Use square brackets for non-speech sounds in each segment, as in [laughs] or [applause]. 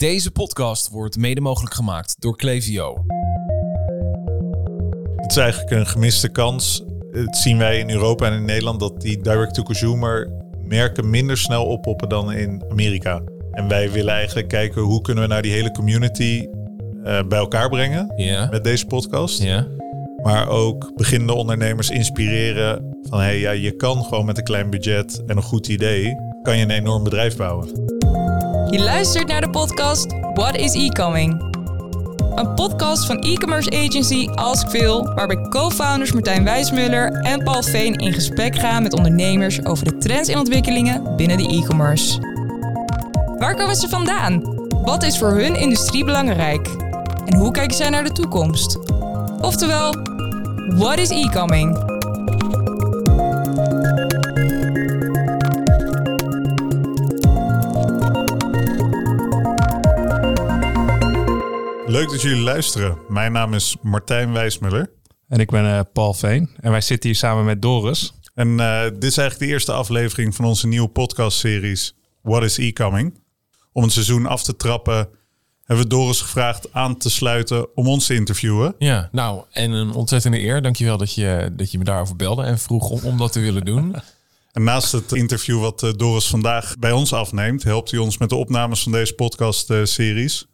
Deze podcast wordt mede mogelijk gemaakt door Clevio. Het is eigenlijk een gemiste kans. Het zien wij in Europa en in Nederland dat die direct-to-consumer merken minder snel oppoppen dan in Amerika. En wij willen eigenlijk kijken hoe kunnen we nou die hele community eh, bij elkaar brengen met deze podcast. Maar ook beginnende ondernemers inspireren van hey, ja, je kan gewoon met een klein budget en een goed idee kan je een enorm bedrijf bouwen. Je luistert naar de podcast What is E-Coming? Een podcast van e-commerce agency Askveel, waarbij co-founders Martijn Wijsmuller en Paul Veen in gesprek gaan met ondernemers over de trends en ontwikkelingen binnen de e-commerce. Waar komen ze vandaan? Wat is voor hun industrie belangrijk? En hoe kijken zij naar de toekomst? Oftewel, what is e-coming? Leuk dat jullie luisteren. Mijn naam is Martijn Wijsmuller. En ik ben eh, Paul Veen. En wij zitten hier samen met Doris. En eh, dit is eigenlijk de eerste aflevering van onze nieuwe podcastseries What is E-Coming? Om het seizoen af te trappen hebben we Doris gevraagd aan te sluiten om ons te interviewen. Ja, nou, en een ontzettende eer. Dankjewel dat je, dat je me daarover belde en vroeg om, om dat te willen doen. [laughs] En naast het interview wat eh, Doris vandaag bij ons afneemt, helpt hij ons met de opnames van deze podcastseries.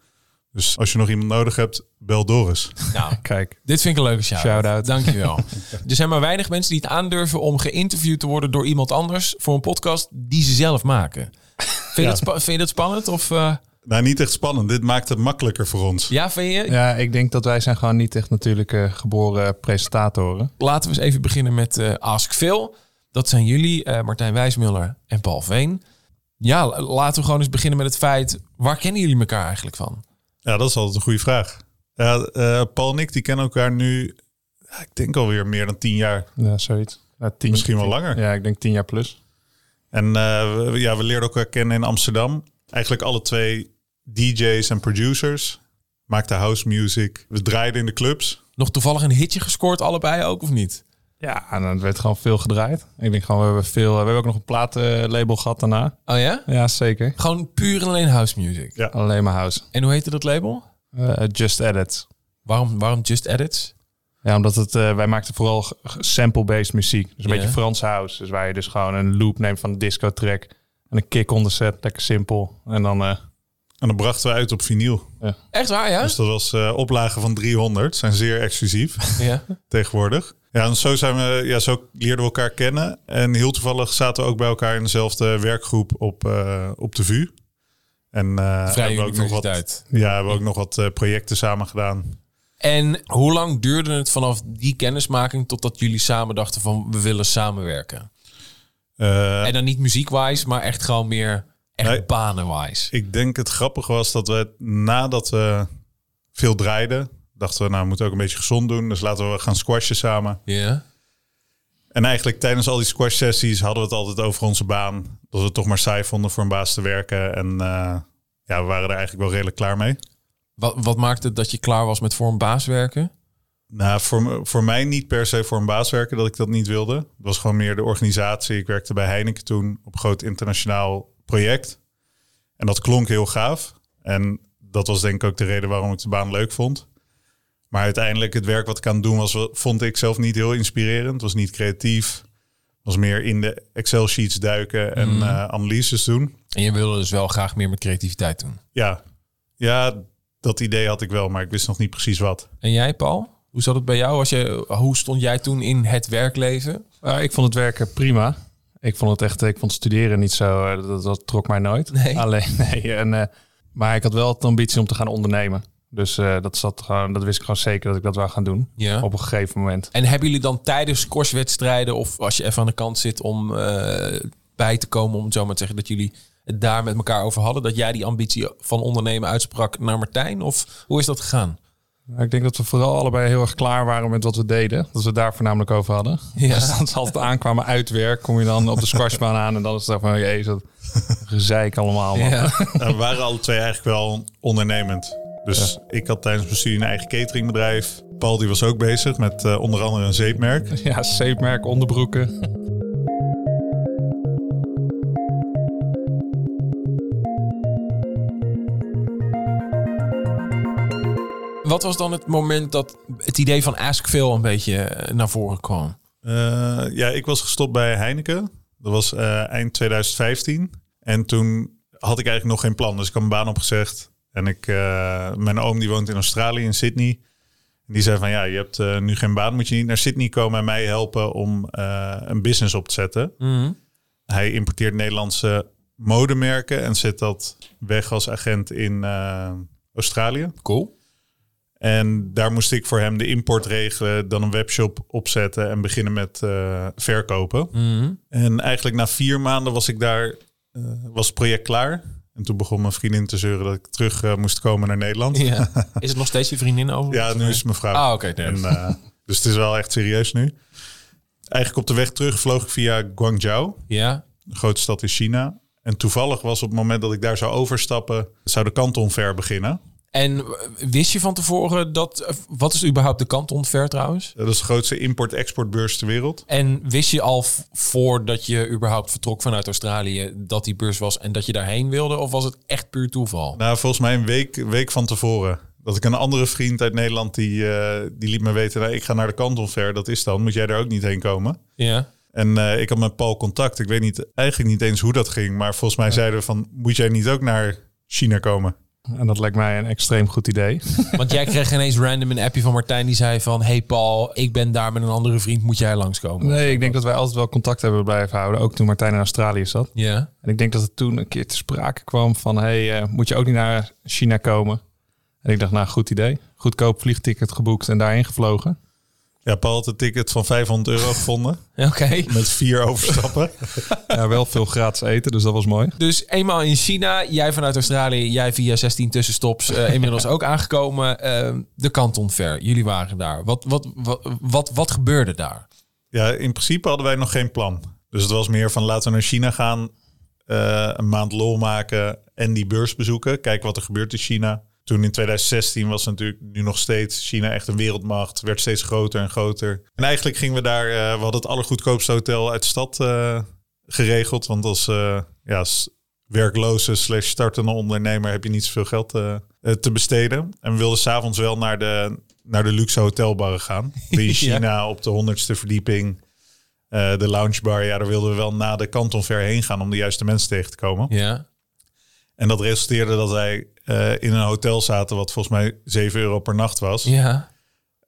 Dus als je nog iemand nodig hebt, bel Doris. Nou, [laughs] Kijk, dit vind ik een leuke shout Shout-out. Dankjewel. [laughs] er zijn maar weinig mensen die het aandurven om geïnterviewd te worden door iemand anders voor een podcast die ze zelf maken. Vind je, Ja. dat, spa- vind je dat spannend? Of, eh, Nou, niet echt spannend. Dit maakt het makkelijker voor ons. ja, vind je? ja, ik denk dat wij zijn gewoon niet echt natuurlijke geboren presentatoren. Laten we eens even beginnen met eh, Ask Phil. Dat zijn jullie, eh, Martijn Wijsmuller en Paul Veen. Ja, la- laten we gewoon eens beginnen met het feit... waar kennen jullie elkaar eigenlijk van? Ja, dat is altijd een goede vraag. Ja, eh, Paul en ik die kennen elkaar nu, ja, ik denk alweer meer dan tien jaar. Ja, zoiets. Ja, tien, Misschien wel langer. Ja, ik denk tien jaar plus. En eh, we, ja, we leerden elkaar kennen in Amsterdam. Eigenlijk alle twee DJ's en producers. Maakten house music. We draaiden in de clubs. Nog toevallig een hitje gescoord allebei ook, of niet? Ja, en dan werd gewoon veel gedraaid. Ik denk gewoon, we hebben veel... We hebben ook nog een plaatlabel gehad daarna. Oh ja? Ja, zeker. Gewoon puur en alleen house music. Ja. Alleen maar house. En hoe heette dat label? Eh, Just Edit. Waarom, waarom Just Edits? Ja, omdat het, eh, wij maakten vooral sample-based muziek. Dus een Ja. beetje Frans house. Dus waar je dus gewoon een loop neemt van een disco track. En een kick onder zet. Lekker simpel. En dan... eh, En dan brachten we uit op vinyl. Echt waar, ja? Dus dat was eh oplagen van 300. Zijn zeer exclusief Ja. [laughs] tegenwoordig. Ja, en zo, zijn we, ja, zo leerden we elkaar kennen. En heel toevallig zaten we ook bij elkaar in dezelfde werkgroep op, eh, op de VU. En Vrije hebben we ook nog wat, ja, hebben we ook nog wat eh, projecten samen gedaan. En hoe lang duurde het vanaf die kennismaking... totdat jullie samen dachten van we willen samenwerken? En dan niet muziek-wise, maar echt gewoon meer echt Nee. banen-wise. Ik denk het grappige was dat we nadat we veel draaiden, dachten we, nou, we moeten ook een beetje gezond doen. Dus laten we gaan squashen samen. Ja. En eigenlijk tijdens al die squash sessies hadden we het altijd over onze baan. Dat we het toch maar saai vonden voor een baas te werken. En eh, ja, we waren er eigenlijk wel redelijk klaar mee. Wat, wat maakte het dat je klaar was met voor een baas werken? Nou, voor, voor mij niet per se voor een baas werken dat ik dat niet wilde. Het was gewoon meer de organisatie. Ik werkte bij Heineken toen op een groot internationaal project. En dat klonk heel gaaf. En dat was denk ik ook de reden waarom ik de baan leuk vond. Maar uiteindelijk het werk wat ik aan het doen was, vond ik zelf niet heel inspirerend. Het was niet creatief. Het was meer in de Excel sheets duiken en eh, analyses doen. En je wilde dus wel graag meer met creativiteit doen. Ja. ja, dat idee had ik wel, maar ik wist nog niet precies wat. En jij, Paul? Hoe zat het bij jou? Als je, hoe stond jij toen in het werkleven? Uh, ik vond het werken prima. Ik vond het echt, ik vond studeren niet zo, eh, dat, dat trok mij nooit. Nee. Alleen, [laughs] nee. En, eh, maar ik had wel de ambitie om te gaan ondernemen. Dus eh, dat, zat gewoon, dat wist ik gewoon zeker dat ik dat zou gaan doen. Ja. Op een gegeven moment. En hebben jullie dan tijdens squashwedstrijden of als je even aan de kant zit om eh, bij te komen, om het zo maar te zeggen, dat jullie het daar met elkaar over hadden, dat jij die ambitie van ondernemen uitsprak naar Martijn? Of hoe is dat gegaan? Nou, ik denk dat we vooral allebei heel erg klaar waren met wat we deden. Dat we het daar voornamelijk over hadden. Ja. Dus [laughs] als ze altijd aankwamen uit werk, kom je dan op de squashbaan aan. En dan is het van, jezus, dat gezeik allemaal. Man. Ja. [laughs] Nou, we waren alle twee eigenlijk wel ondernemend. Dus ik had tijdens mijn studie een eigen cateringbedrijf. Paul die was ook bezig met eh, onder andere een zeepmerk. [laughs] Ja, zeepmerk, onderbroeken. wat was dan het moment dat het idee van Ask Phil een beetje eh, naar voren kwam? Eh, ja, ik was gestopt bij Heineken. Dat was eh, eind 2015. En toen had ik eigenlijk nog geen plan. Dus ik had mijn baan opgezegd. En ik, eh, mijn oom die woont in Australië, in Sydney. En die zei van ja, je hebt eh, nu geen baan. Moet je niet naar Sydney komen en mij helpen om eh, een business op te zetten. Hij importeert Nederlandse modemerken en zet dat weg als agent in Australië. Cool. En daar moest ik voor hem de import regelen, dan een webshop opzetten en beginnen met verkopen. En eigenlijk na vier maanden was ik daar, was het project klaar. En toen begon mijn vriendin te zeuren dat ik terug eh, moest komen naar Nederland. Ja, Ja. [laughs] Is het nog steeds je vriendin over? nu is het mijn vrouw. Ah, oké. nee. Eh, dus het is wel echt serieus nu. Eigenlijk op de weg terug vloog ik via Guangzhou, Ja. de grootste stad in China. En toevallig was op het moment dat ik daar zou overstappen, zou de Canton Fair beginnen. En wist je van tevoren dat... Wat is überhaupt de Canton Fair trouwens? Dat is de grootste import-exportbeurs ter wereld. En wist je al voordat je überhaupt vertrok vanuit Australië dat die beurs was en dat je daarheen wilde? Of was het echt puur toeval? Nou, volgens mij een week, week van tevoren. Dat ik een andere vriend uit Nederland, die, eh, die liet me weten... Nou, ik ga naar de Canton Fair, dat is dan. Moet jij daar ook niet heen komen? Ja. En eh, ik had met Paul contact. Ik weet niet, eigenlijk niet eens hoe dat ging. Maar volgens mij zeiden we van, moet jij niet ook naar China komen? En dat lijkt mij een extreem goed idee. [laughs] Want jij kreeg ineens random een appje van Martijn die zei van... Hey Paul, ik ben daar met een andere vriend, moet jij langskomen? Nee, ik denk dat wij altijd wel contact hebben blijven houden. Ook toen Martijn in Australië zat. Ja. En ik denk dat het toen een keer te sprake kwam van... hey, eh, moet je ook niet naar China komen? En ik dacht, nou, goed idee. Goedkoop vliegticket geboekt en daarheen gevlogen. Ja, Paul had een ticket van 500 euro gevonden. [laughs] Oké. Met vier overstappen. [laughs] Ja, wel veel gratis eten, dus dat was mooi. Dus eenmaal in China, jij vanuit Australië, jij via 16 tussenstops eh, inmiddels ook aangekomen. Eh, de Canton Fair, jullie waren daar. Wat, wat, wat, wat, wat gebeurde daar? Ja, in principe hadden wij nog geen plan. Dus het was meer van laten we naar China gaan, eh, een maand lol maken en die beurs bezoeken. Kijken wat er gebeurt in China. Toen in 2016 was natuurlijk nu nog steeds China echt een wereldmacht. Werd steeds groter en groter. En eigenlijk gingen we daar, eh, we hadden het allergoedkoopste hotel uit de stad eh, geregeld. Want als eh, ja, werkloze slash startende ondernemer heb je niet zoveel geld te besteden. En we wilden s'avonds wel naar de, naar de luxe hotelbarren gaan. [laughs] In Ja. China op de honderdste verdieping. De loungebar, ja, daar wilden we wel na de Canton Fair heen gaan om de juiste mensen tegen te komen. Ja. En dat resulteerde dat wij eh, in een hotel zaten, wat volgens mij 7 euro per nacht was. Ja.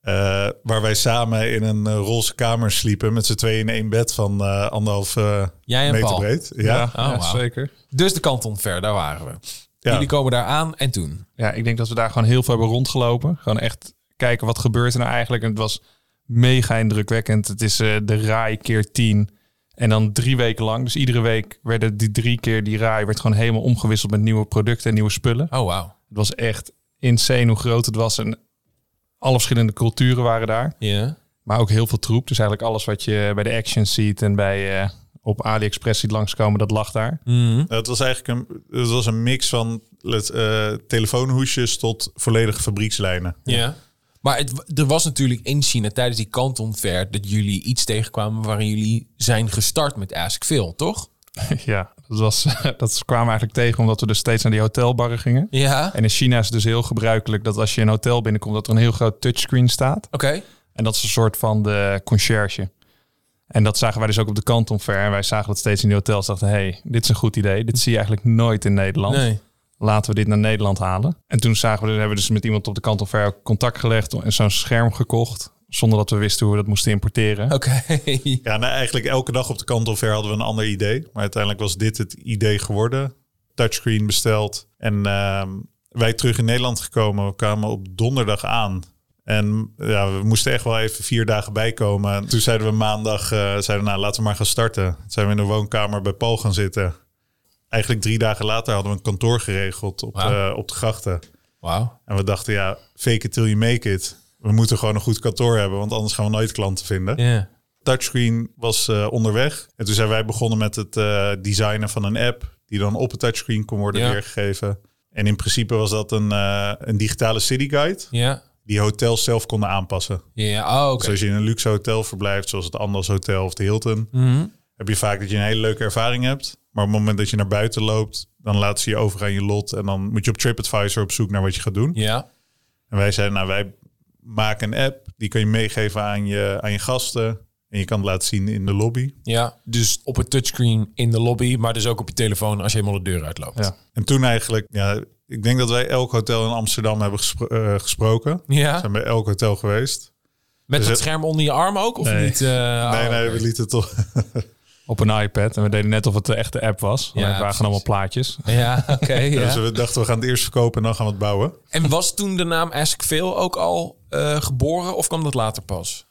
Eh, waar wij samen in een eh, roze kamer sliepen met z'n tweeën in één bed van eh anderhalf Jij en meter Paul. breed. Ja, Oh, zeker. Dus de Canton Fair, daar waren we. Ja. Jullie komen daar aan en toen? Ja, ik denk dat we daar gewoon heel veel hebben rondgelopen. Gewoon echt kijken wat gebeurt er nou eigenlijk. En het was mega indrukwekkend. Het is eh, de RAI keer 10. En dan drie weken lang. Dus iedere week werden die drie keer die RAI werd gewoon helemaal omgewisseld met nieuwe producten en nieuwe spullen. Oh, wauw. Het was echt insane hoe groot het was. En alle verschillende culturen waren daar. Ja. Maar ook heel veel troep. Dus eigenlijk alles wat je bij de Action ziet en bij eh, op AliExpress ziet langskomen, dat lag daar. Mhm. Het was eigenlijk een, het was een mix van let- eh, telefoonhoesjes tot volledige fabriekslijnen. Ja. Maar het, er was natuurlijk in China tijdens die Canton Fair dat jullie iets tegenkwamen waarin jullie zijn gestart met Ask Phil, toch? [laughs] ja, dat, was, [laughs] dat kwamen we eigenlijk tegen omdat we dus steeds naar die hotelbarren gingen. Ja. En in China is het dus heel gebruikelijk dat als je in een hotel binnenkomt, dat er een heel groot touchscreen staat. Oké. En dat is een soort van de conciërge. En dat zagen wij dus ook op de Canton Fair. En wij zagen dat steeds in die hotels. Dachten, hey, dit is een goed idee. Dit zie je eigenlijk nooit in Nederland. Nee. Laten we dit naar Nederland halen. En toen zagen we, hebben we dus met iemand op de Fair ook contact gelegd en zo'n scherm gekocht. Zonder dat we wisten hoe we dat moesten importeren. Oké. [laughs] Ja, nou, eigenlijk elke dag op de Canton Fair hadden we een ander idee. Maar uiteindelijk was dit het idee geworden. Touchscreen besteld. En ehm, wij terug in Nederland gekomen. We kwamen op donderdag aan. En ja, we moesten echt wel even vier dagen bijkomen. En toen zeiden we maandag, eh, zeiden we, nou laten we maar gaan starten. Toen zijn we in de woonkamer bij Paul gaan zitten. Eigenlijk drie dagen later hadden we een kantoor geregeld op, de, op de grachten. Wauw. En we dachten, ja, fake it till you make it. We moeten gewoon een goed kantoor hebben, want anders gaan we nooit klanten vinden touchscreen was eh, onderweg. En toen zijn wij begonnen met het eh, designen van een app die dan op het touchscreen kon worden weergegeven. En in principe was dat een, eh, een digitale city guide die hotels zelf konden aanpassen. Ja. Oh. Dus als je in een luxe hotel verblijft, zoals het Andals Hotel of de Hilton, Mhm. heb je vaak dat je een hele leuke ervaring hebt. Maar op het moment dat je naar buiten loopt, dan laten ze je over aan je lot. En dan moet je op TripAdvisor op zoek naar wat je gaat doen. Ja. En wij zeiden, nou wij maken een app, die kun je meegeven aan je, aan je gasten. En je kan het laten zien in de lobby. Ja, dus op het touchscreen in de lobby, maar dus ook op je telefoon als je helemaal de deur uitloopt. Ja. En toen eigenlijk, ja, ik denk dat wij elk hotel in Amsterdam hebben gespro- eh, gesproken. We Ja, zijn bij elk hotel geweest. met Dus het het- scherm onder je arm ook? Of Nee. niet? eh, nee, nee, we lieten het toch. [laughs] Op een iPad. En we deden net of het de echte app was. Ja, het waren gewoon allemaal plaatjes. [laughs] Ja, oké. [laughs] ja. Dus we dachten, we gaan het eerst verkopen en dan gaan we het bouwen. En was toen de naam Ask Phil ook al eh, geboren of kwam dat later pas?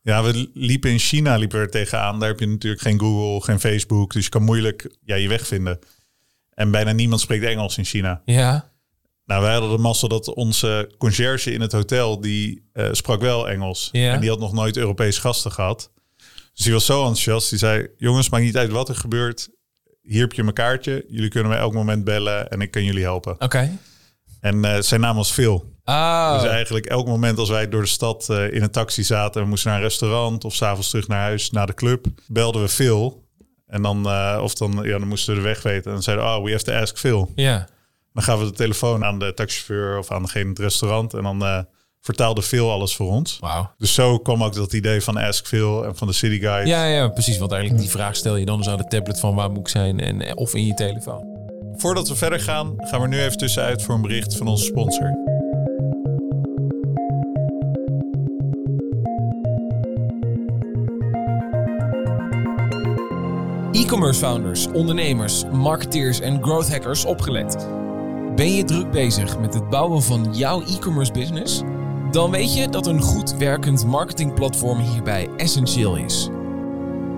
Ja, we liepen in China liepen we er tegenaan. Daar heb je natuurlijk geen Google, geen Facebook. Dus je kan moeilijk ja, je weg vinden. En bijna niemand spreekt Engels in China. Ja. Nou, wij hadden de mazzel dat onze conciërge in het hotel, die eh, sprak wel Engels. Ja. En die had nog nooit Europese gasten gehad. Dus die was zo enthousiast. Die zei, jongens, maakt niet uit wat er gebeurt. Hier heb je mijn kaartje. Jullie kunnen me elk moment bellen en ik kan jullie helpen. Oké. En eh, zijn naam was Phil. Ah, Dus eigenlijk elk moment als wij door de stad eh, in een taxi zaten... en we moesten naar een restaurant of s'avonds terug naar huis, naar de club... belden we Phil. En dan, eh, of dan, ja, dan moesten we de weg weten. En dan zeiden oh, we have to ask Phil. ja. Dan gaven we de telefoon aan de taxichauffeur of aan degene in het restaurant. En dan vertaalde Phil alles voor ons. Wauw. Dus zo kwam ook dat idee van Ask Phil en van de City Guide. Ja, ja, precies. Want eigenlijk die vraag stel je dan dus aan de tablet van waar moet ik zijn en, eh, of in je telefoon. Voordat we verder gaan, gaan we nu even tussenuit voor een bericht van onze sponsor. E-commerce founders, ondernemers, marketeers en growth hackers opgelet. Ben je druk bezig met het bouwen van jouw e-commerce business? Dan weet je dat een goed werkend marketingplatform hierbij essentieel is.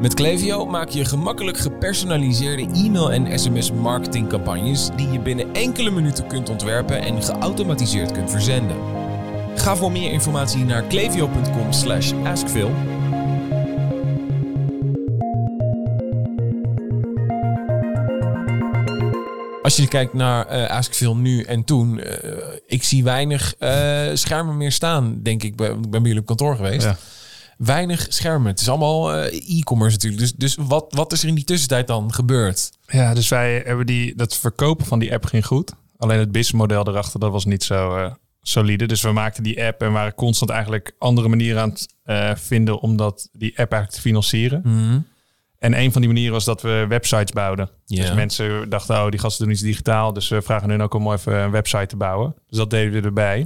Met Klaviyo maak je gemakkelijk gepersonaliseerde e-mail- en sms-marketingcampagnes die je binnen enkele minuten kunt ontwerpen en geautomatiseerd kunt verzenden. Ga voor meer informatie naar klaviyo.com/askphil Als je kijkt naar Askville nu en toen, eh, ik zie weinig eh, schermen meer staan, denk ik. Ik ben bij jullie op kantoor geweest. Ja. Weinig schermen. Het is allemaal eh, e-commerce natuurlijk. Dus, dus wat, wat is er in die tussentijd dan gebeurd? Ja, dus wij hebben die, dat verkopen van die app ging goed. Alleen het businessmodel erachter, dat was niet zo eh, solide. Dus we maakten die app en waren constant eigenlijk andere manieren aan het vinden om dat, die app eigenlijk te financieren. En een van die manieren was dat we websites bouwden. Ja. Dus mensen dachten, oh, die gasten doen iets digitaal. Dus we vragen hun ook om even een website te bouwen. Dus dat deden we erbij.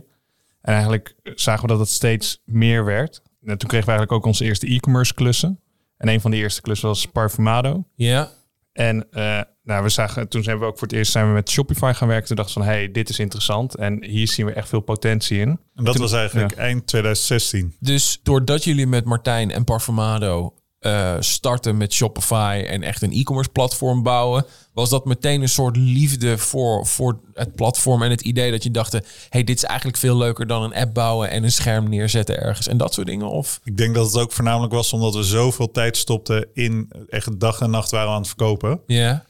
En eigenlijk zagen we dat het steeds meer werd. En toen kregen we eigenlijk ook onze eerste e-commerce klussen. En een van die eerste klussen was Parfumado. Ja, En eh, nou, we zagen, toen zijn we ook voor het eerst zijn we met Shopify gaan werken. Toen dachten we van, hey, dit is interessant. En hier zien we echt veel potentie in. En dat Toen- was eigenlijk eind 2016. dus doordat jullie met Martijn en Parfumado eh, starten met Shopify en echt een e-commerce platform bouwen, was dat meteen een soort liefde voor, voor het platform en het idee dat je dacht, hey, dit is eigenlijk veel leuker dan een app bouwen en een scherm neerzetten ergens en dat soort dingen? Of Ik denk dat het ook voornamelijk was omdat we zoveel tijd stopten in echt dag en nacht waren we aan het verkopen. ja,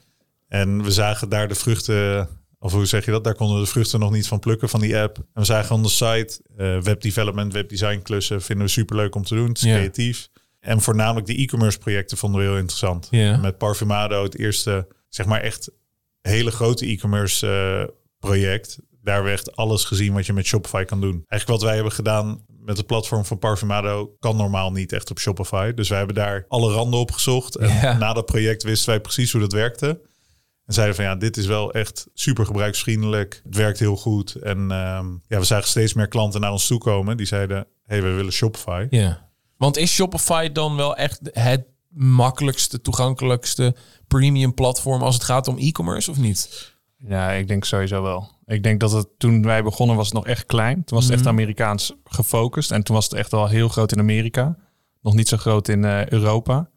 En we zagen daar de vruchten, of hoe zeg je dat? Daar konden we de vruchten nog niet van plukken van die app. En we zagen de site eh webdevelopment, webdesign klussen vinden we superleuk om te doen. Het is Ja. creatief. En voornamelijk die e-commerce projecten vonden we heel interessant. Met Parfumado, het eerste, zeg maar echt hele grote e-commerce eh, project. Daar hebben we echt alles gezien wat je met Shopify kan doen. Eigenlijk wat wij hebben gedaan met het platform van Parfumado kan normaal niet echt op Shopify. Dus wij hebben daar alle randen opgezocht. En Ja. na dat project wisten wij precies hoe dat werkte. En zeiden van ja, dit is wel echt super gebruiksvriendelijk. Het werkt heel goed. En ehm, ja, we zagen steeds meer klanten naar ons toe komen. Die zeiden, hey, we willen Shopify. ja. Want is Shopify dan wel echt het makkelijkste, toegankelijkste premium platform als het gaat om e-commerce of niet? Ja, ik denk sowieso wel. Ik denk dat het toen wij begonnen was het nog echt klein. Toen was het echt Amerikaans gefocust. En toen was het echt wel heel groot in Amerika. Nog niet zo groot in eh, Europa.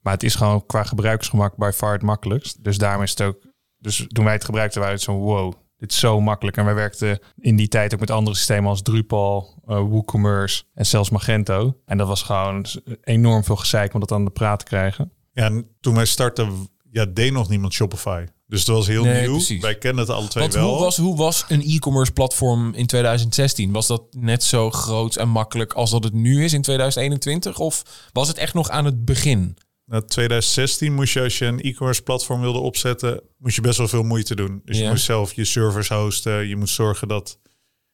Maar het is gewoon qua gebruiksgemak by far het makkelijkst. Dus daarom is het ook... Dus toen wij het gebruikten waren het zo wow, dit is zo makkelijk. En wij werkten in die tijd ook met andere systemen als Drupal, eh, WooCommerce en zelfs Magento. En dat was gewoon enorm veel gezeik om dat aan de praat te krijgen. Ja, en toen wij startten, ja, deed nog niemand Shopify. Dus het was heel Nee, nieuw. precies. Wij kennen het alle twee Want wel. hoe was, hoe was een e-commerce platform in 2016? Was dat net zo groot en makkelijk als dat het nu is in 2021? Of was het echt nog aan het begin? Na 2016 moest je, als je een e-commerce platform wilde opzetten, moest je best wel veel moeite doen. Dus je moest zelf je servers hosten. Je moest zorgen dat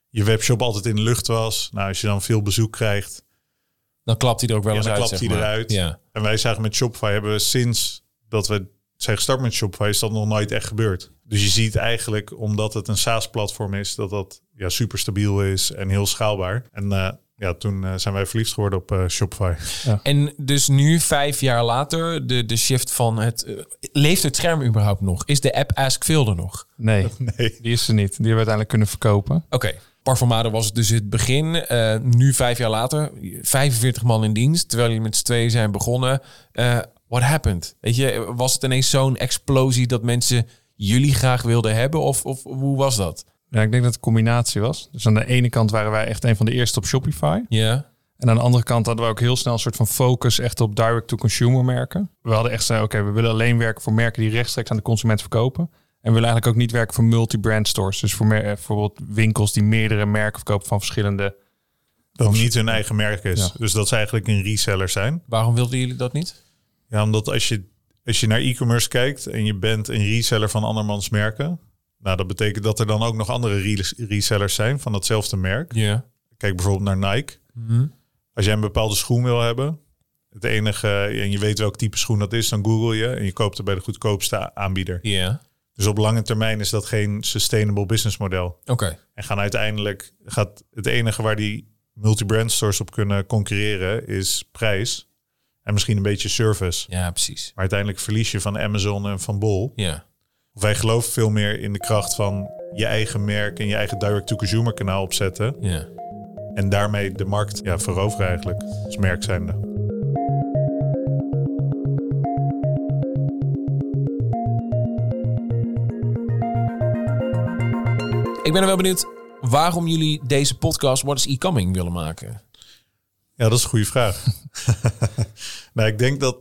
je webshop altijd in de lucht was. Nou, als je dan veel bezoek krijgt, Dan klapt hij er ook wel ja, eens dan uit. klapt zeg hij maar. eruit. Ja. En wij zagen met Shopify, hebben we sinds dat we zijn gestart met Shopify, is dat nog nooit echt gebeurd. Dus je ziet eigenlijk, omdat het een SaaS-platform is, dat dat ja, super stabiel is en heel schaalbaar. En eh, ja, toen eh, zijn wij verliefd geworden op eh, Shopify. En dus nu, vijf jaar later, de, de shift van het... eh, leeft het scherm überhaupt nog? Is de app Ask Phil er nog? Nee, [laughs] Nee. die is er niet. Die hebben we uiteindelijk kunnen verkopen. Oké. Parfumade was dus het begin. Eh, nu, vijf jaar later, 45 man in dienst. Terwijl jullie met z'n tweeën zijn begonnen. Eh what happened? Weet je, was het ineens zo'n explosie dat mensen jullie graag wilden hebben? Of, of hoe was dat? Ja, ik denk dat het een combinatie was. Dus aan de ene kant waren wij echt een van de eerste op Shopify. Ja. En aan de andere kant hadden we ook heel snel een soort van focus echt op direct-to-consumer merken. We hadden echt gezegd, oké, we willen alleen werken voor merken die rechtstreeks aan de consument verkopen. En we willen eigenlijk ook niet werken voor multi-brand stores. Dus voor mer- eh, bijvoorbeeld winkels die meerdere merken verkopen van verschillende... Dat niet hun eigen merk is. Ja. Dus dat ze eigenlijk een reseller zijn. Waarom wilden jullie dat niet? Ja, omdat als je, als je naar e-commerce kijkt en je bent een reseller van andermans merken. Nou, dat betekent dat er dan ook nog andere re- resellers zijn van datzelfde merk. Ja. Kijk bijvoorbeeld naar Nike. Als jij een bepaalde schoen wil hebben, het enige, en je weet welk type schoen dat is, dan google je en je koopt het bij de goedkoopste aanbieder. Ja. Dus op lange termijn is dat geen sustainable business model. Oké. En gaan uiteindelijk, gaat het enige waar die multi-brand stores op kunnen concurreren is prijs. En misschien een beetje service. Ja, precies. Maar uiteindelijk verlies je van Amazon en van Bol. Ja. Wij geloven veel meer in de kracht van je eigen merk en je eigen direct-to-consumer kanaal opzetten. Ja. En daarmee de markt ja, veroveren eigenlijk, als merk zijnde. Ik ben er wel benieuwd waarom jullie deze podcast What is E-Coming willen maken. Ja, dat is een goede vraag. [laughs] [laughs] nou, ik denk dat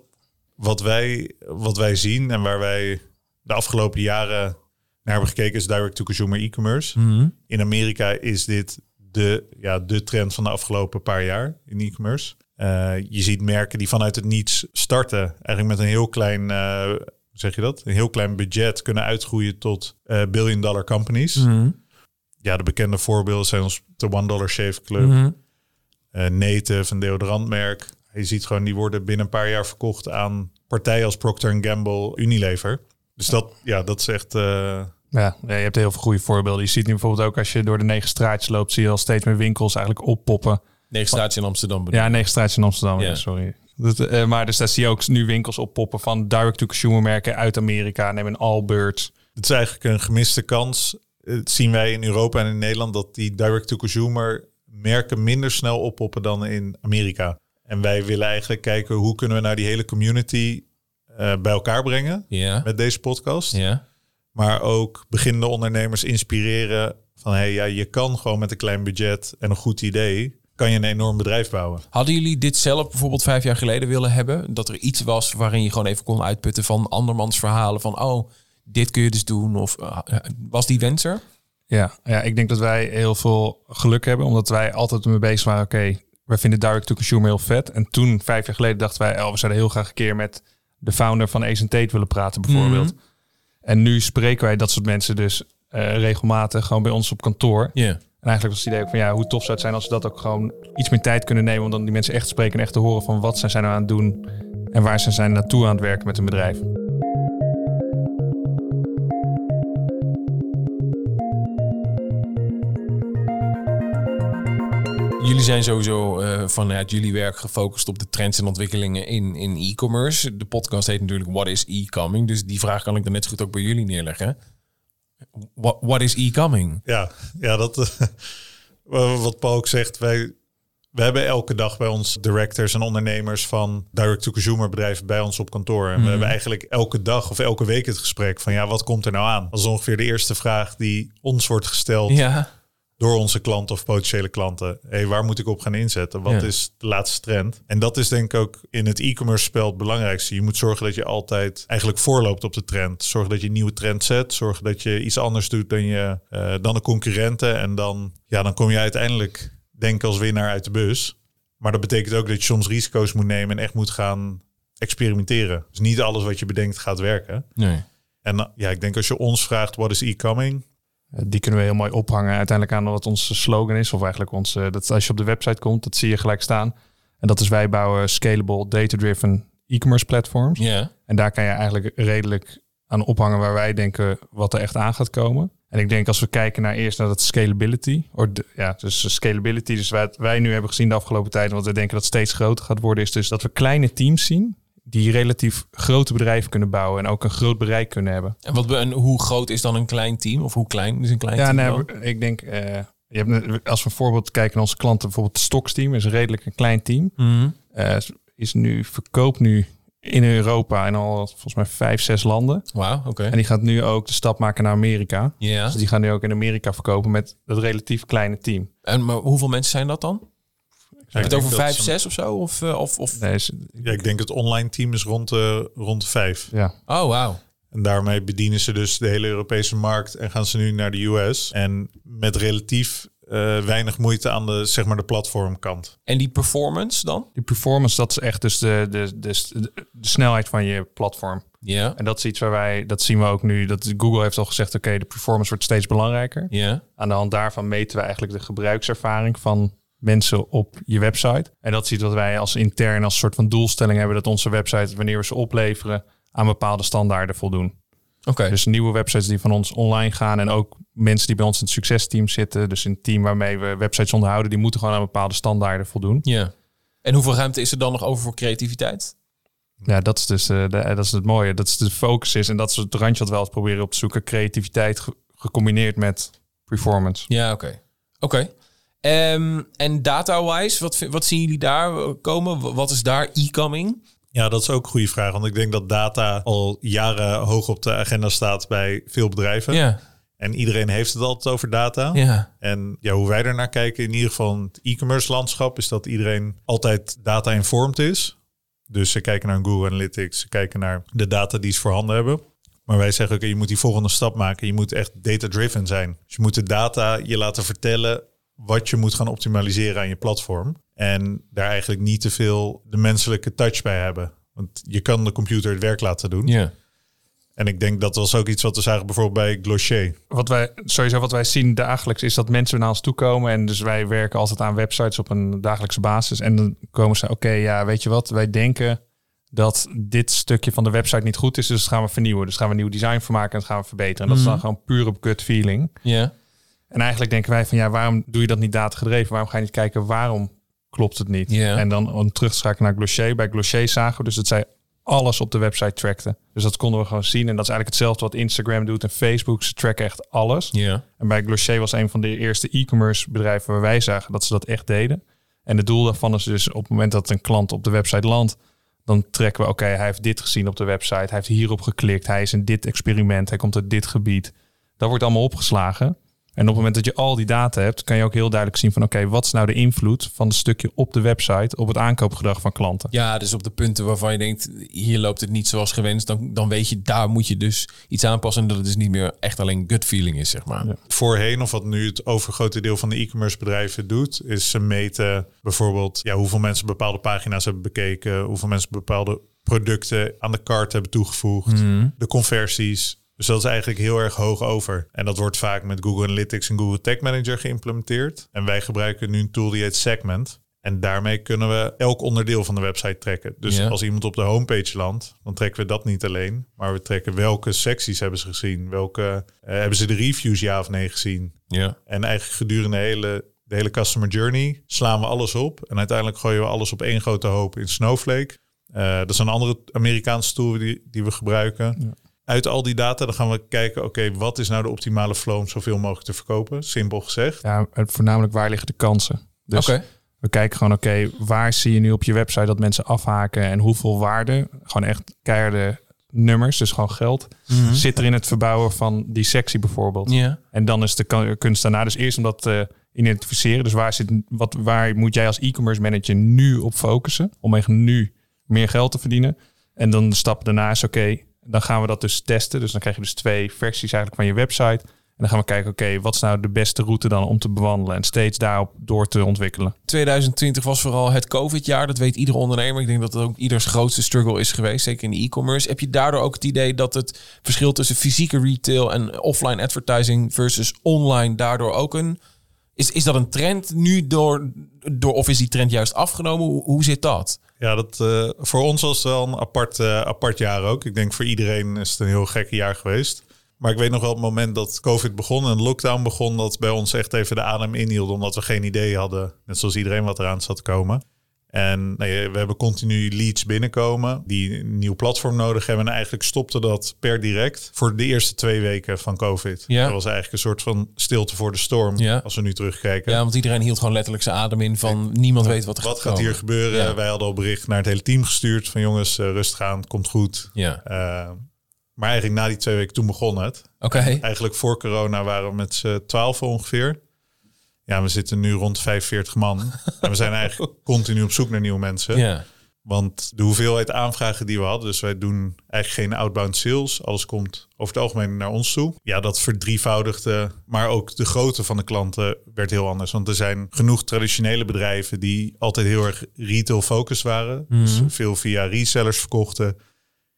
wat wij, wat wij zien en waar wij de afgelopen jaren naar hebben gekeken is direct-to-consumer e-commerce. In Amerika is dit de, ja, de trend van de afgelopen paar jaar in e-commerce. Eh, je ziet merken die vanuit het niets starten, eigenlijk met een heel klein, eh, zeg je dat? Een heel klein budget kunnen uitgroeien tot eh billion dollar companies. Ja, de bekende voorbeelden zijn ons de One Dollar Shave Club, eh, Native, een deodorantmerk. Je ziet gewoon, die worden binnen een paar jaar verkocht aan partijen als Procter Gamble, Unilever. Dus dat, ja, dat is echt... eh, Ja, je hebt heel veel goede voorbeelden. Je ziet nu bijvoorbeeld ook als je door de negen straatjes loopt, zie je al steeds meer winkels eigenlijk oppoppen. Negen staatjes in Amsterdam. bedoel Ja, negen straatjes in Amsterdam. Ja. Sorry. Dat, eh, maar dus daar zie je ook nu winkels oppoppen van direct-to-consumer merken uit Amerika. Neem een Allbirds. Het is eigenlijk een gemiste kans. Het zien wij in Europa en in Nederland dat die direct-to-consumer merken minder snel oppoppen dan in Amerika. En wij willen eigenlijk kijken hoe kunnen we nou die hele community eh, bij elkaar brengen Ja. met deze podcast. Ja. Maar ook beginnende ondernemers inspireren van hey, ja, je kan gewoon met een klein budget en een goed idee kan je een enorm bedrijf bouwen. Hadden jullie dit zelf bijvoorbeeld vijf jaar geleden willen hebben? Dat er iets was waarin je gewoon even kon uitputten van andermans verhalen. Van, oh, dit kun je dus doen. Of eh, was die wens er? Ja, ja, ik denk dat wij heel veel geluk hebben, omdat wij altijd mee bezig waren. Oké, wij vinden direct-to-consumer heel vet. En toen, vijf jaar geleden, dachten wij, oh, we zouden heel graag een keer met de founder van Ace Tate willen praten, bijvoorbeeld. En nu spreken wij dat soort mensen dus eh, regelmatig gewoon bij ons op kantoor. Ja. En eigenlijk was het idee ook van ja, hoe tof zou het zijn als we dat ook gewoon iets meer tijd kunnen nemen om dan die mensen echt te spreken en echt te horen van wat zijn zij nou aan het doen en waar ze zijn naartoe aan het werken met hun bedrijf. Jullie zijn sowieso eh, vanuit jullie werk gefocust op de trends en ontwikkelingen in, in e-commerce. De podcast heet natuurlijk What is e-coming? Dus die vraag kan ik dan net zo goed ook bij jullie neerleggen. What, what is e-coming? Ja, ja dat, eh, [laughs] wat Paul ook zegt, wij, we hebben elke dag bij ons directors en ondernemers van direct-to-consumer bedrijven bij ons op kantoor. En we hebben eigenlijk elke dag of elke week het gesprek van ja, wat komt er nou aan? Dat is ongeveer de eerste vraag die ons wordt gesteld Ja. Door onze klanten of potentiële klanten. Hey, waar moet ik op gaan inzetten? Wat Ja. is de laatste trend? En dat is denk ik ook in het e-commerce spel het belangrijkste. Je moet zorgen dat je altijd eigenlijk voorloopt op de trend. Zorg dat je een nieuwe trend zet. Zorg dat je iets anders doet dan, je, eh, dan de concurrenten. En dan, ja, dan kom je uiteindelijk, denk ik, als winnaar uit de bus. Maar dat betekent ook dat je soms risico's moet nemen en echt moet gaan experimenteren. Dus niet alles wat je bedenkt gaat werken. Nee. En ja, ik denk als je ons vraagt, wat is e-coming? Eh, Die kunnen we heel mooi ophangen uiteindelijk aan wat onze slogan is. Of eigenlijk onze, dat als je op de website komt, dat zie je gelijk staan. En dat is wij bouwen scalable, data-driven e-commerce platforms. Ja. En daar kan je eigenlijk redelijk aan ophangen waar wij denken wat er echt aan gaat komen. En ik denk als we kijken naar eerst naar dat scalability. De, ja, dus scalability. Dus wat wij nu hebben gezien de afgelopen tijd, wat we denken dat steeds groter gaat worden, is dus dat we kleine teams zien die relatief grote bedrijven kunnen bouwen en ook een groot bereik kunnen hebben. En, wat, en hoe groot is dan een klein team? Of hoe klein is een klein Ja, team nee, dan? ik denk, eh, je hebt, als we bijvoorbeeld kijken naar onze klanten, bijvoorbeeld het Stocks team is redelijk een klein team. Mhm. Eh, is nu, verkoopt nu in Europa en al volgens mij vijf, zes landen. Wauw, oké. En die gaat nu ook de stap maken naar Amerika. Ja. Dus die gaan nu ook in Amerika verkopen met dat relatief kleine team. En maar hoeveel mensen zijn dat dan? Ja, Heb je het over dat vijf, ze- zes of zo? Of, eh, of, of... Nee, is- Ja, ik denk het online team is rond de, rond de vijf. ja. Oh, wauw. En daarmee bedienen ze dus de hele Europese markt en gaan ze nu naar de US. En met relatief eh, weinig moeite aan de, zeg maar, de platformkant. En die performance dan? Die performance, dat is echt dus de, de, de, de, de snelheid van je platform. Ja. En dat is iets waar wij, dat zien we ook nu. Dat Google heeft al gezegd, oké, de performance wordt steeds belangrijker. Ja. Aan de hand daarvan meten we eigenlijk de gebruikservaring van mensen op je website. En dat is iets wat wij als intern als soort van doelstelling hebben dat onze website, wanneer we ze opleveren, aan bepaalde standaarden voldoen. Oké. Dus nieuwe websites die van ons online gaan en ook mensen die bij ons in het succesteam zitten, dus een team waarmee we websites onderhouden, die moeten gewoon aan bepaalde standaarden voldoen. Ja. En hoeveel ruimte is er dan nog over voor creativiteit? Ja, dat is dus eh, de, dat is het mooie. Dat is de focus is en dat is het randje wat we altijd proberen op te zoeken. Creativiteit ge- gecombineerd met performance. Ja, oké. Oké. Ehm, en data-wise, wat, wat zien jullie daar komen? Wat is daar e-coming? Ja, dat is ook een goede vraag. Want ik denk dat data al jaren hoog op de agenda staat bij veel bedrijven. Ja. En iedereen heeft het altijd over data. Ja. En ja, hoe wij er naar kijken, in ieder geval in het e-commerce landschap, is dat iedereen altijd data-informed is. Dus ze kijken naar Google Analytics, ze kijken naar de data die ze voorhanden hebben. Maar wij zeggen, oké, je moet die volgende stap maken. Je moet echt data-driven zijn. Dus je moet de data je laten vertellen wat je moet gaan optimaliseren aan je platform. En daar eigenlijk niet te veel de menselijke touch bij hebben. Want je kan de computer het werk laten doen. Ja. En ik denk dat was ook iets wat we zagen bijvoorbeeld bij Glossier. Wat wij, sowieso wat wij zien dagelijks is dat mensen naar ons toe komen. En dus wij werken altijd aan websites op een dagelijkse basis. En dan komen ze, oké, ja, weet je wat, wij denken dat dit stukje van de website niet goed is. Dus dat gaan we vernieuwen. Dus gaan we een nieuw design voor maken en dat gaan we verbeteren. En dat is dan gewoon puur op gut feeling. Ja. En eigenlijk denken wij van ja, waarom doe je dat niet data gedreven? Waarom ga je niet kijken waarom klopt het niet? En dan om terug te schakelen naar Glossier. Bij Glossier zagen we dus dat zij alles op de website trackten. Dus dat konden we gewoon zien. En dat is eigenlijk hetzelfde wat Instagram doet en Facebook. Ze tracken echt alles. Ja. En bij Glossier was een van de eerste e-commerce bedrijven waar wij zagen dat ze dat echt deden. En het doel daarvan is dus op het moment dat een klant op de website landt, dan trekken we, oké, hij heeft dit gezien op de website, hij heeft hierop geklikt, hij is in dit experiment, hij komt uit dit gebied. Dat wordt allemaal opgeslagen. En op het moment dat je al die data hebt, kan je ook heel duidelijk zien van, oké, wat is nou de invloed van het stukje op de website op het aankoopgedrag van klanten? Ja, dus op de punten waarvan je denkt, hier loopt het niet zoals gewenst, dan, dan weet je, daar moet je dus iets aanpassen. En dat het dus niet meer echt alleen gut feeling is, zeg maar. Ja. voorheen, of wat nu het overgrote deel van de e-commerce bedrijven doet, is ze meten bijvoorbeeld ja, hoeveel mensen bepaalde pagina's hebben bekeken, hoeveel mensen bepaalde producten aan de cart hebben toegevoegd, de conversies. Dus dat is eigenlijk heel erg hoog over. En dat wordt vaak met Google Analytics en Google Tag Manager geïmplementeerd. En wij gebruiken nu een tool die heet Segment. En daarmee kunnen we elk onderdeel van de website trekken. Dus Ja. als iemand op de homepage landt, dan trekken we dat niet alleen. Maar we trekken welke secties hebben ze gezien. Welke eh, hebben ze de reviews ja of nee gezien. Ja. En eigenlijk gedurende de hele, de hele customer journey slaan we alles op. En uiteindelijk gooien we alles op één grote hoop in Snowflake. Eh, dat is een andere Amerikaanse tool die, die we gebruiken. Uit al die data dan gaan we kijken, oké, wat is nou de optimale flow om zoveel mogelijk te verkopen? Simpel gezegd. Ja, en voornamelijk waar liggen de kansen? Dus Oké. We kijken gewoon, oké, waar zie je nu op je website dat mensen afhaken en hoeveel waarde, gewoon echt keiharde nummers, dus gewoon geld, zit er in het verbouwen van die sectie bijvoorbeeld. Ja. En dan is de kan- kunst daarna dus eerst om dat te identificeren. Dus waar, zit, wat, waar moet jij als e-commerce manager nu op focussen om echt nu meer geld te verdienen? En dan de stap daarna is, oké, dan gaan we dat dus testen. Dus dan krijg je dus twee versies eigenlijk van je website. En dan gaan we kijken, oké, wat is nou de beste route dan om te bewandelen en steeds daarop door te ontwikkelen. 2020 was vooral het COVID-jaar. Dat weet iedere ondernemer. Ik denk dat het ook ieders grootste struggle is geweest, zeker in de e-commerce. Heb je daardoor ook het idee dat het verschil tussen fysieke retail en offline advertising versus online daardoor ook een is, is dat een trend nu door, door of is die trend juist afgenomen? Hoe zit dat? Ja, dat, uh, voor ons was het wel een apart, uh, apart jaar ook. Ik denk voor iedereen is het een heel gekke jaar geweest. Maar ik weet nog wel het moment dat COVID begon en lockdown begon, dat bij ons echt even de adem inhield, omdat we geen idee hadden, net zoals iedereen wat eraan zat te komen. En nee, we hebben continu leads binnenkomen die een nieuw platform nodig hebben. En eigenlijk stopte dat per direct voor de eerste twee weken van COVID. Ja. Dat was eigenlijk een soort van stilte voor de storm ja. als we nu terugkijken. Ja, want iedereen hield gewoon letterlijk zijn adem in van niemand weet wat er wat gaat, hier gebeuren. Wij hadden al bericht naar het hele team gestuurd van jongens, uh, rustig aan, het komt goed. Ja. Uh, maar eigenlijk na die twee weken toen begon het. Oké. Eigenlijk voor corona waren we met z'n twaalf ongeveer. Ja, we zitten nu rond 45 man. [laughs] en we zijn eigenlijk continu op zoek naar nieuwe mensen. Ja. Want de hoeveelheid aanvragen die we hadden, dus wij doen eigenlijk geen outbound sales. Alles komt over het algemeen naar ons toe. Ja, dat verdrievoudigde. Maar ook de grootte van de klanten werd heel anders. Want er zijn genoeg traditionele bedrijven die altijd heel erg retail focused waren. Dus Mhm. veel via resellers verkochten.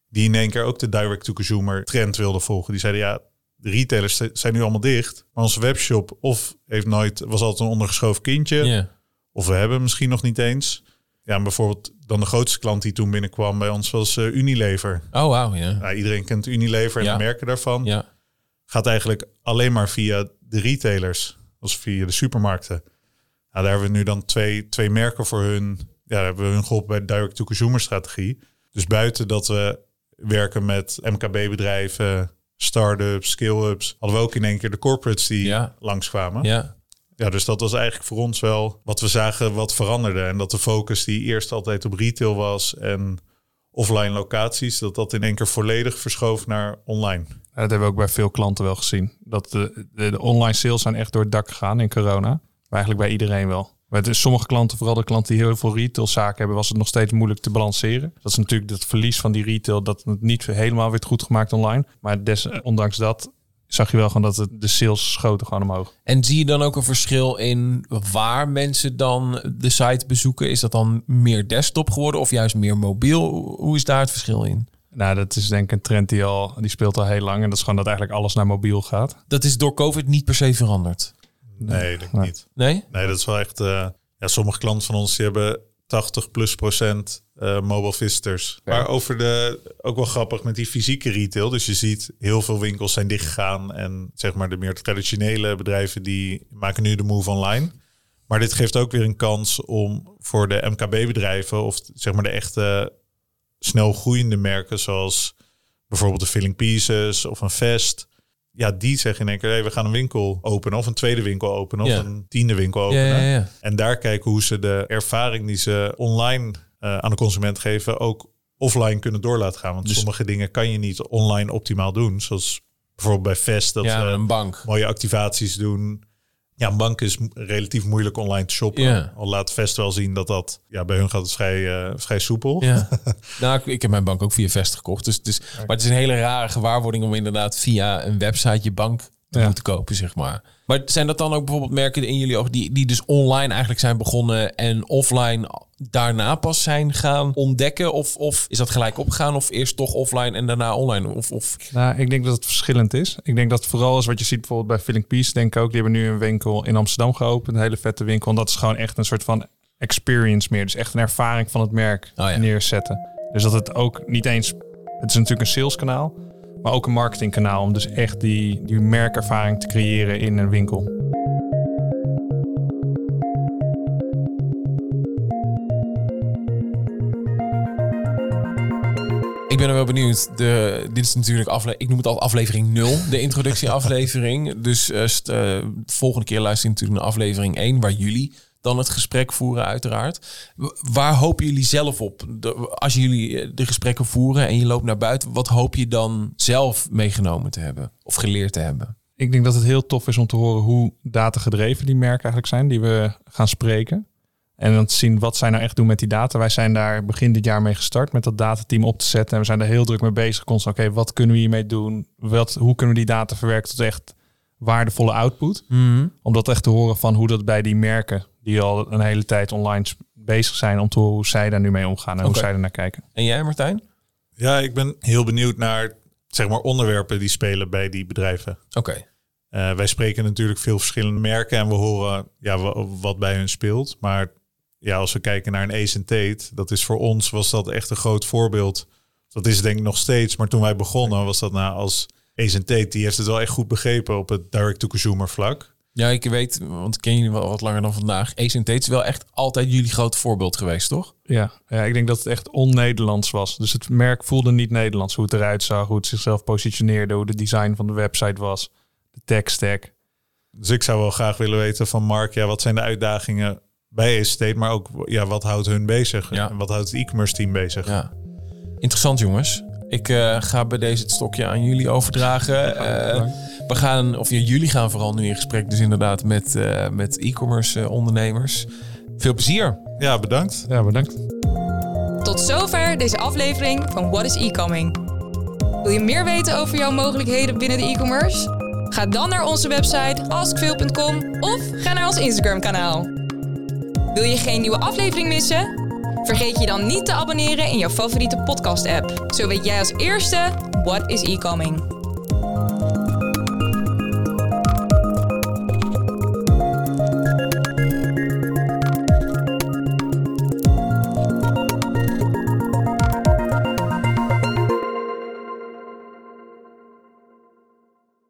Die in één keer ook de direct-to-consumer trend wilden volgen. Die zeiden ja, de retailers zijn nu allemaal dicht. Maar onze webshop of heeft nooit, was altijd een ondergeschoven kindje. Of we hebben misschien nog niet eens. Ja, bijvoorbeeld dan de grootste klant die toen binnenkwam bij ons was eh, Unilever. Oh, wauw, ja. Iedereen kent Unilever en Ja. de merken daarvan. Ja. Gaat eigenlijk alleen maar via de retailers. Als via de supermarkten. Nou, daar hebben we nu dan twee, twee merken voor hun. Ja, daar hebben we hun geholpen bij de direct-to-consumer strategie. Dus buiten dat we werken met MKB-bedrijven, start-ups, skill-ups, hadden we ook in één keer de corporates die Ja. langskwamen. Ja. Ja, dus dat was eigenlijk voor ons wel wat we zagen wat veranderde. En dat de focus die eerst altijd op retail was en offline locaties, dat dat in één keer volledig verschoof naar online. Dat hebben we ook bij veel klanten wel gezien. Dat de, de, de online sales zijn echt door het dak gegaan in corona. Maar eigenlijk bij iedereen wel. Maar is sommige klanten, vooral de klanten die heel veel retailzaken hebben, was het nog steeds moeilijk te balanceren. Dat is natuurlijk het verlies van die retail, dat het niet helemaal werd goed gemaakt online. Maar des, ondanks dat zag je wel gewoon dat het, de sales schoten gewoon omhoog. En zie je dan ook een verschil in waar mensen dan de site bezoeken? Is dat dan meer desktop geworden of juist meer mobiel? Hoe is daar het verschil in? Nou, dat is denk ik een trend die, al, die speelt al heel lang. En dat is gewoon dat eigenlijk alles naar mobiel gaat. Dat is door COVID niet per se veranderd. Nee, denk ik niet. Nee? Nee, dat is wel echt. eh, ja, sommige klanten van ons die hebben 80 plus procent eh, mobile visitors. Maar over de ook wel grappig met die fysieke retail. Dus je ziet heel veel winkels zijn dichtgegaan en zeg maar de meer traditionele bedrijven die maken nu de move online. Maar dit geeft ook weer een kans om voor de MKB-bedrijven of zeg maar de echte snel groeiende merken zoals bijvoorbeeld de Filling Pieces of een Vest. Ja, die zeggen in één keer, hey, we gaan een winkel openen of een tweede winkel openen of Ja. een tiende winkel openen. ja. En daar kijken hoe ze de ervaring die ze online eh, aan de consument geven ook offline kunnen door laten gaan. Want Dus- sommige dingen kan je niet online optimaal doen. Zoals bijvoorbeeld bij Fest dat ja, een bank. mooie activaties doen. Ja, een bank is relatief moeilijk online te shoppen. Ja. Al laat Vest wel zien dat dat... Ja, bij hun gaat het vrij, eh, vrij soepel. Ja. [laughs] nou, ik, ik heb mijn bank ook via Vest gekocht. Dus, dus, maar het is een hele rare gewaarwording om inderdaad via een website je bank te Ja. moeten kopen, zeg maar. Maar zijn dat dan ook bijvoorbeeld merken in jullie ogen die, die dus online eigenlijk zijn begonnen en offline daarna pas zijn gaan ontdekken? Of, of is dat gelijk opgegaan of eerst toch offline en daarna online? Of, of... Nou, ik denk dat het verschillend is. Ik denk dat vooral is wat je ziet bijvoorbeeld bij Filling Peace, denk ik ook. Die hebben nu een winkel in Amsterdam geopend, een hele vette winkel. En dat is gewoon echt een soort van experience meer. Dus echt een ervaring van het merk Oh ja. neerzetten. Dus dat het ook niet eens... Het is natuurlijk een saleskanaal, maar ook een marketingkanaal. Om dus echt die, die merkervaring te creëren in een winkel. Ik ben er wel benieuwd. De, dit is natuurlijk afle ik noem het al aflevering 0, de introductieaflevering. [laughs] Dus eh, volgende keer luister je natuurlijk naar aflevering 1, waar jullie dan het gesprek voeren, uiteraard. Waar hopen jullie zelf op? Als jullie eh, de gesprekken voeren en je loopt naar buiten, wat hoop je dan zelf meegenomen te hebben of geleerd te hebben? Ik denk dat het heel tof is om te horen hoe datagedreven die merken eigenlijk zijn die we gaan spreken. En dan te zien wat zij nou echt doen met die data. Wij zijn daar begin dit jaar mee gestart met dat datateam op te zetten. En we zijn daar heel druk mee bezig. Constant, oké, wat kunnen we hiermee doen? Wat, hoe kunnen we die data verwerken tot echt waardevolle output. Om dat echt te horen van hoe dat bij die merken, die al een hele tijd online bezig zijn, om te horen hoe zij daar nu mee omgaan en hoe zij er naar kijken. En jij Martijn? Ja, ik ben heel benieuwd naar zeg maar, onderwerpen die spelen bij die bedrijven. Oké. Eh, wij spreken natuurlijk veel verschillende merken en we horen ja, wa- wat bij hun speelt. Maar ja, als we kijken naar een Ace Tate, dat is voor ons was dat echt een groot voorbeeld. Dat is denk ik nog steeds, maar toen wij begonnen was dat nou als Ace Tate, die heeft het wel echt goed begrepen op het direct-to-consumer vlak. Ja, ik weet, want ik ken jullie wel wat langer dan vandaag. Ace Tate is wel echt altijd jullie groot voorbeeld geweest, toch? Ja, ja, ik denk dat het echt on-Nederlands was. Dus het merk voelde niet Nederlands. Hoe het eruit zag, hoe het zichzelf positioneerde, hoe de design van de website was, de tech stack. Dus ik zou wel graag willen weten van Mark, ja, wat zijn de uitdagingen bij Ace Tate, maar ook ja, wat houdt hun bezig? Ja. En wat houdt het e-commerce team bezig? Ja. Interessant, jongens. Ik eh, ga bij deze het stokje aan jullie overdragen. Eh, we gaan, of ja, jullie gaan vooral nu in gesprek, dus inderdaad met, eh, met e-commerce ondernemers. Veel plezier. Ja, bedankt. Ja, bedankt. Tot zover deze aflevering van What is E-Coming. Wil je meer weten over jouw mogelijkheden binnen de e-commerce? Ga dan naar onze website askveel.com of ga naar ons Instagram kanaal. Wil je geen nieuwe aflevering missen? Vergeet je dan niet te abonneren in jouw favoriete podcast app. Zo weet jij als eerste What is E-Coming.